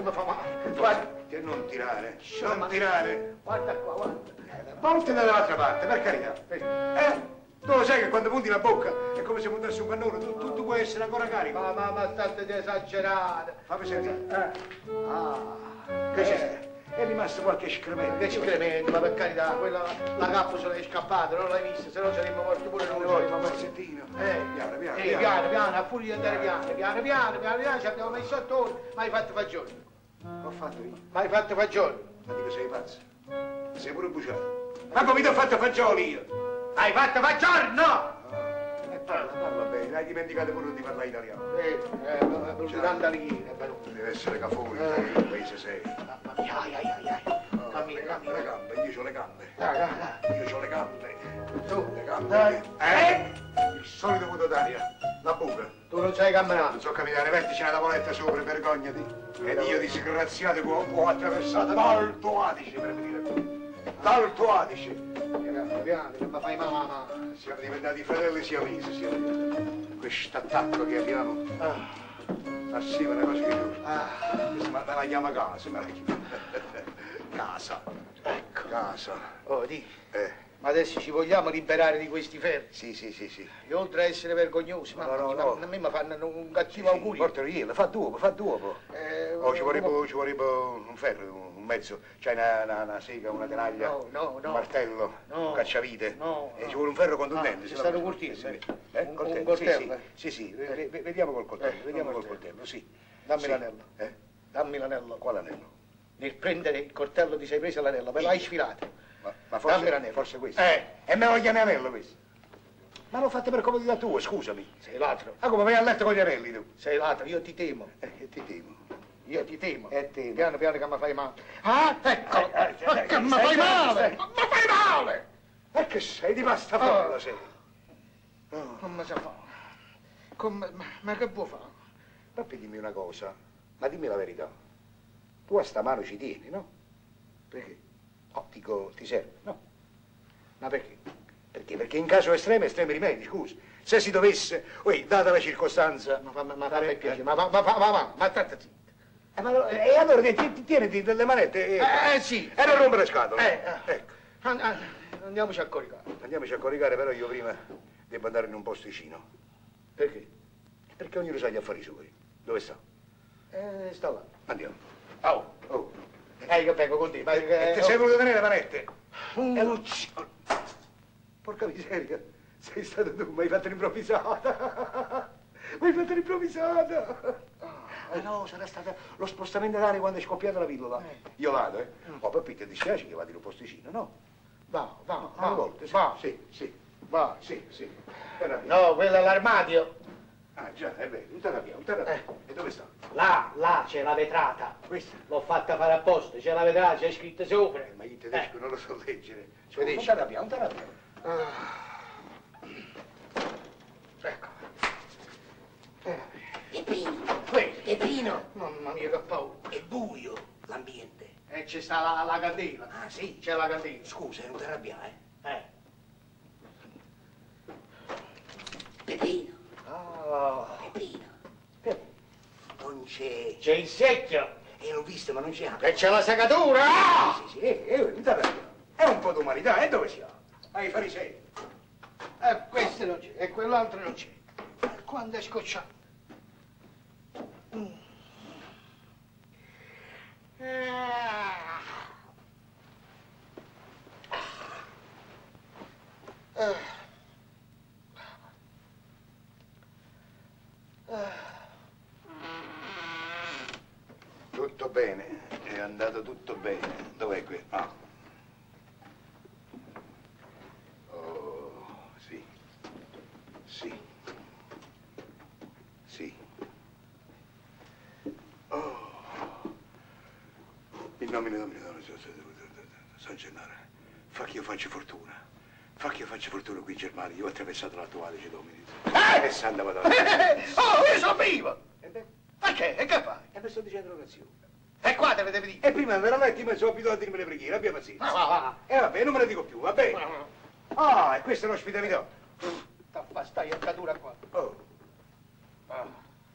mi fa male. Guarda, Che non tirare, Insomma. non tirare. guarda qua, guarda. Volti dall'altra parte, per carità. Eh? Tu lo sai che quando punti la bocca è come se puntassi un cannone, tu, tu, tu puoi essere ancora carico. Ma, ma, ma state di esagerare. Fammi sentire. Ah, Che c'è? È rimasto qualche escremento. che ci crementi, ma per carità, quella, la cappa se l'hai scappata, non l'hai vista, se no saremmo morti pure Non noi. vuoi un pezzettino? Eh, piano, piano, eh, piano. piano, piano, a furia di andare piano, piano, piano, piano, piano, ci abbiamo messo attorno, ma hai fatto fagioli, Ho fatto io. ma hai fatto fagioli, Ma dico sei pazzo. Sei pure bruciato. Ma come ti ho fatto fagioli io? hai fatto fagioli, no! Eh, parla, parla bene, hai dimenticato pure di parlare italiano. Eh, eh, bruci tanta lira, però. Deve essere cafone, sai che paese sei. Mamma mia, ai, ai, ai, ai, cammina, Le cammina. gambe, io ho le gambe. Dai, dai, dai. Io ho le gambe. Tu, Le gambe. dai. Eh? Il solito vuoto d'aria. La buca. Tu non sai camminato. Non so capitare, mettici una tavoletta sopra, vergognati. Ed io disgraziato ho, ho attraversato l'Alto Adige per venire qui. L'Alto Adige. Piano, piano, che mi fai male. Siamo diventati fratelli siamesi, siamo diventati. Questo attacco che abbiamo. Ah, Assieme a una cosa che io. ah, me la chiama casa, me la chiama. Casa. ecco. Casa. Oh, di, Eh, ma adesso ci vogliamo liberare di questi ferri. sì, sì, sì, sì. E oltre a essere vergognosi, No, mamma no, no. ma a me mi fanno un cattivo Sì, augurio. Portalo io, fa dopo, fa dopo. Eh, Oh, ci vorrebbe, ci vorrebbe un ferro, un mezzo. C'hai una, una, una sega, una tenaglia, No, no, no. un martello, No. un cacciavite. No, E no. ci vuole un ferro contundente. Ah, c'è no stato un coltello, sì, eh? Eh, Un- coltello, un coltello, Sì, sì, sì, sì. Eh. ve- ve- vediamo col coltello, Eh, vediamo col coltello. coltello, sì. Dammi Sì. l'anello. Eh? Dammi l'anello. Quale anello? Nel prendere il coltello ti sei preso l'anello, me l'hai sfilato. Ma, ma Dammi forse, l'anello. forse questo. Eh. E me lo chiami anello questo? Ma l'ho fatto per comodità tua, scusami. Sei ladro. Ma come vai a letto con gli anelli tu? Sei ladro, io ti temo. Eh, ti temo. Io ti temo. E temo. Piano piano che mi fai male. Ah, ecco! Eh, eh, Ah, eh, che mi stai fai calmo, male! mi fai male! E che sei di pasta Oh. frolla sei? Come si fa? Come... Ma, ma che vuoi fare? Papà dimmi una cosa, ma dimmi la verità. Tu a sta mano ci tieni, no? Perché? Dico, ti serve, no? Ma perché? Perché? Perché in caso estremo, estremi rimedi, scusa. Se si dovesse, oi, data la circostanza... Ma, fa- ma, ma fammi piacere, ma, ma, ma, ma, ma, ma, ma state zitto. Eh, ma allora- e allora ti- ti- tieniti delle manette e... Eh, eh, sì. E non rompere le scatole. Eh, eh. Ecco. An- an- andiamoci a coricare. Andiamoci a coricare, però io prima devo andare in un posticino. Perché? Perché ognuno sa gli affari suoi. Dove sta? Eh, sta là. Andiamo. Oh, Oh. Eh, io vengo con te. Ma, E eh, ti oh. sei voluto tenere le manette? Mm. E non ci... Porca miseria, sei stato tu, mi hai fatto l'improvvisata. Mi hai fatto l'improvvisata. Eh no, sarà stato lo spostamento d'aria quando è scoppiata la pillola. Eh. Io vado, eh. Oh, papà, ti dispiace che vado in un posticino, no? Va, va, Una va, volta, sì. va, Sì, sì, va. sì, sì. Via. No, quello è l'armadio. Ah, già, è vero, un terapia, un terapia. Eh. E dove sta? Là, là c'è la vetrata. Questa? L'ho fatta fare apposta, c'è la vetrata, c'è scritto sopra. Eh, ma in tedesco non lo so leggere. Tedesco. un terapia, un terapia. Ah. Ecco. Eh, Peppino, questo. Peppino, Mamma mia che paura. è buio l'ambiente. E c'è sta la, la candela. Ah sì, C'è la candela. scusa, non ti arrabbiare. Eh. Peppino, Ah. Peppino, Che- non c'è... Il secchio. E l'ho visto, ma non c'è acqua. E c'è la segatura. Ah! Sì, sì, eh, eh, un terapia. È un po' d'umanità, e dove siamo? Ai farisei. E questo non c'è, e quell'altro non c'è. Quando è scocciato. Mm. Ah. Ah. Tutto bene, è andato tutto bene. Dov'è qui? Ah. Oh, sì. Sì. Sì. Oh. In nomine Domini, San Gennaro, fa che io faccia fortuna. Fa che io faccia fortuna qui in Germania. Io ho attraversato l'attuale Domini. Eh! E Santa Madonna. Oh, io sono vivo! E beh, Ma che? E che fai? e mi sto dicendo. E qua te ne devi dire. E prima me la letti, ma sono abituato a dirmi le preghiere, abbia pazienza. Ma va, va. E vabbè, non me ne dico più, va bene? Ah, e questa è l'ospitalità. Sta iaccatura qua. Oh, Ah.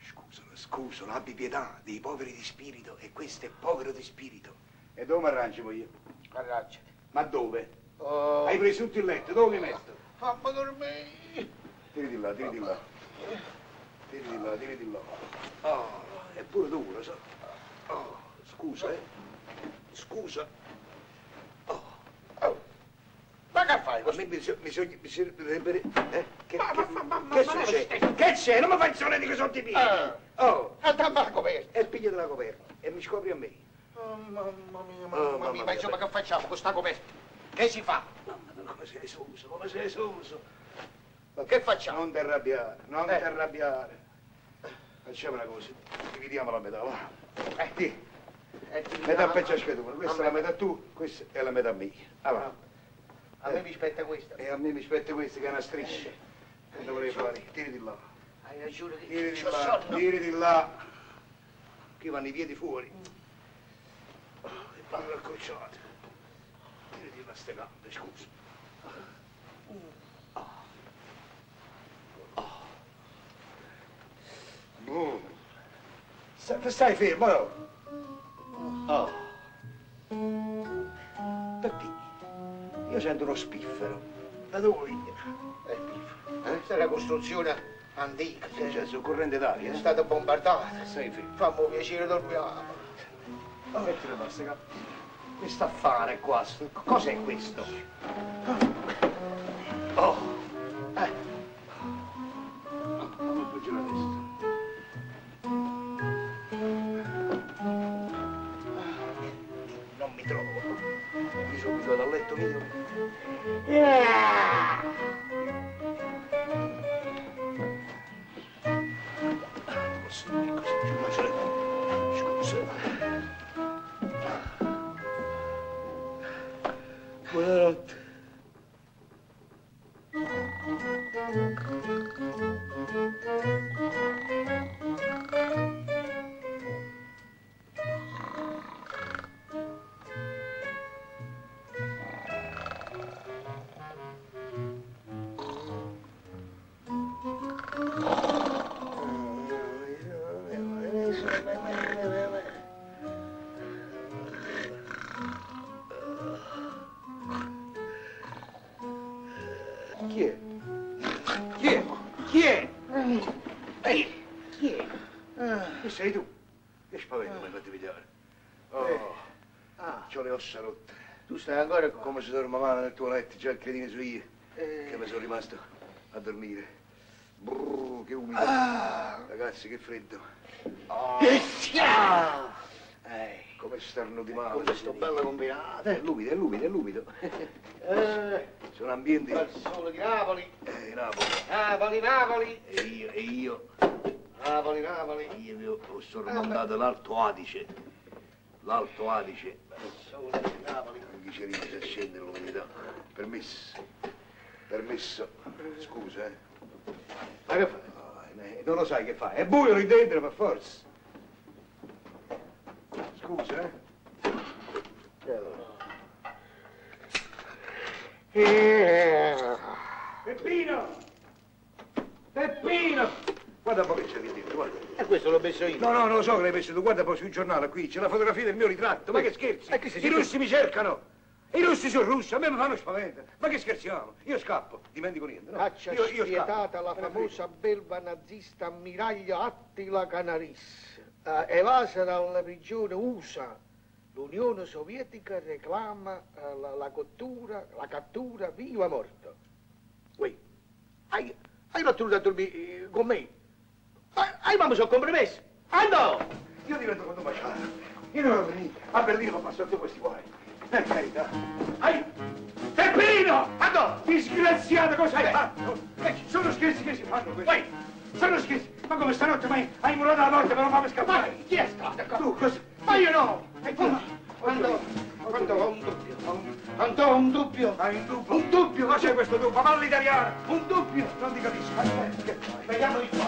scusa, la Scusa, abbi pietà dei poveri di spirito e questo è povero di spirito. E dove mi arrangio io? Arrangiati. Ma dove? Oh, Hai preso tutto il letto, dove mi metto? fammi dormire. Tiri di là, tiri di là. Tiri di là, tiri di là. Oh, è pure duro, so. Oh, scusa, eh. Scusa. Oh. Ma che fai? A me bisogna, bisogna, bisognerebbe... Eh? Che, Ma- che, ma- ma- ma- che ma succede? Che c'è? Non mi fai il solletico sotto i piedi. Eh. Oh, E dammi la coperta. e piglia della coperta e mi scopri a me. Oh, mamma mia, Oh, mamma mamma mia, mia. ma insomma che facciamo con sta coperta? Che si fa? Mamma mia, come sei suso, come sei suso. Che facciamo? Non ti arrabbiare, non Eh. ti arrabbiare. Facciamo una cosa, dividiamola a metà, va. Eh, Ti, eh, metà a- per ciascuno, questa è la a me- metà tu, questa è la metà mia. Va. A me mi spetta questa. E a me mi spetta questa che è una striscia. Che dovrei fare? Tiri di là. Hai ragione che Tiri di là, tiri di là. Qui vanno i piedi fuori. Oh, e parlo accorciato. Tiri di là ste gambe, scusa. Mm. Sta- Stai fermo, no? Oh. Peppi, io sento uno spiffero. Da dove viene? Eh, Pifo, eh? Questa è una costruzione antica, cioè, c'è su corrente d'aria? è eh? stata bombardata. Stai fermo. Fammi piacere, dormiamo. Oh, mettilo là, ste gambe. Questo affare qua, sto- cos'è questo? Oh. Chi è? Chi è? Chi è? Ehi, chi è? Chi sei tu? Che spavento mi hai fatto vedere? Oh, Ah, c'ho le ossa rotte. tu stai ancora qua? Come si dorme male nel tuo letto, già il cretino su io, Eh, che mi sono rimasto a dormire. Brrr, che umido. Ah. Ragazzi, che freddo. Ah. Eh, come starnuti male. Con questo bello combinato. È l'umido, è l'umido, è l'umido. Eh, Sono ambienti... al sole di Napoli. Eh, Napoli. Napoli, Napoli. E io, e io, Napoli, Napoli. io vi ho, ho sormontato l'Alto Adige. L'Alto Adige. Al sole di Napoli. Anche ci rimase a scendere l'umidità. Permesso. Permesso. Scusa, eh. Ma che fai? Ah, eh, Non lo sai che fai? È buio lì dentro, per forza. Scusa, eh. Peppino! Peppino! Guarda un po' che c'è lì dentro, guarda. E questo l'ho messo io. No, no, non lo so che l'hai messo tu, guarda poi sul giornale qui, c'è la fotografia del mio ritratto, ma che scherzi? E chi si I russi mi cercano! I russi sono russi, a me mi fanno spavento. Ma che scherziamo? Io scappo, dimentico niente, no? Caccia io, io spietata scappo. la famosa belva nazista ammiraglio Attila Canaris, eh, evasa dalla prigione USA. L'Unione Sovietica reclama eh, la, la cottura, la cattura viva morto. Uè, hai, hai battuto a dormire eh, con me? Hai mamma sono compromesso? Frego. Io divento quando baciato. Io non venire a Berlino passare tutti questi guai. Per carità. Ai! Peppino! Andò! Disgraziato, cosa hai fatto? Eh, sono scherzi che si fanno questi. Vai! Sono scherzi! Ma come stanotte mai hai murato la porta per non farmi scappare? Ma chi è stato? Tu, cosa? Ma io no! E tu? Andò! Andò, ho un dubbio. Andò, ho un dubbio. Hai un dubbio? Un dubbio, Cos'è questo dubbio? Parla italiano! Un dubbio. Non ti capisco. Aspetta, che fai? Vediamo di qua.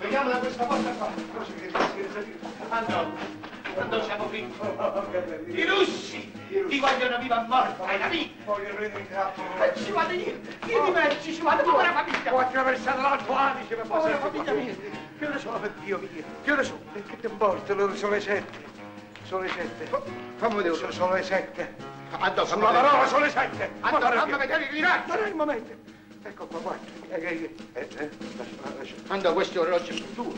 Vediamo da questa porta qua. Cosa che che- Andò. Quando siamo piccoli. Oh, bello. I russi ti vogliono viva a morte, hai capito? Voglio prendere il capo. Eh, Ci vado io, io di merci, ci vado, povera famiglia. Ho attraversato l'Alto Adige per Povera passare famiglia mia. Che ore sono per Dio mio? Che ore sono? E che ti importa? Allora sono le sette. Sono le sette. Fammi vedere. Sono, sono le sette. Fammi Sulla parola sono le sette. Guarda fammi vedere il rilascio. Non è il momento. Ecco qua, guarda. Eh, eh, eh, eh, lascia, lascia. Andò, questo orologio è tuo.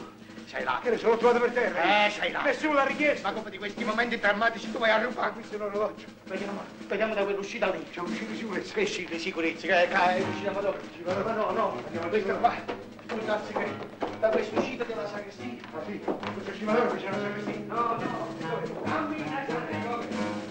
Sei là. Che ne sono trovato per terra? Eh, sei là. Nessuno l'ha richiesto. Ma come di questi momenti drammatici tu vai a Ma rubare? questo è un orologio. Vediamo, vediamo da quell'uscita lì. C'è uscito di sicurezza. Che sì, di sicurezza, che è uscita dopo. Ci vado, ma no, no. Andiamo Questa questo qua, può darsi che da questa uscita della sagrestia. Ah sì, questo ci va che c'è una sagrestia. No, no, cammina, dove?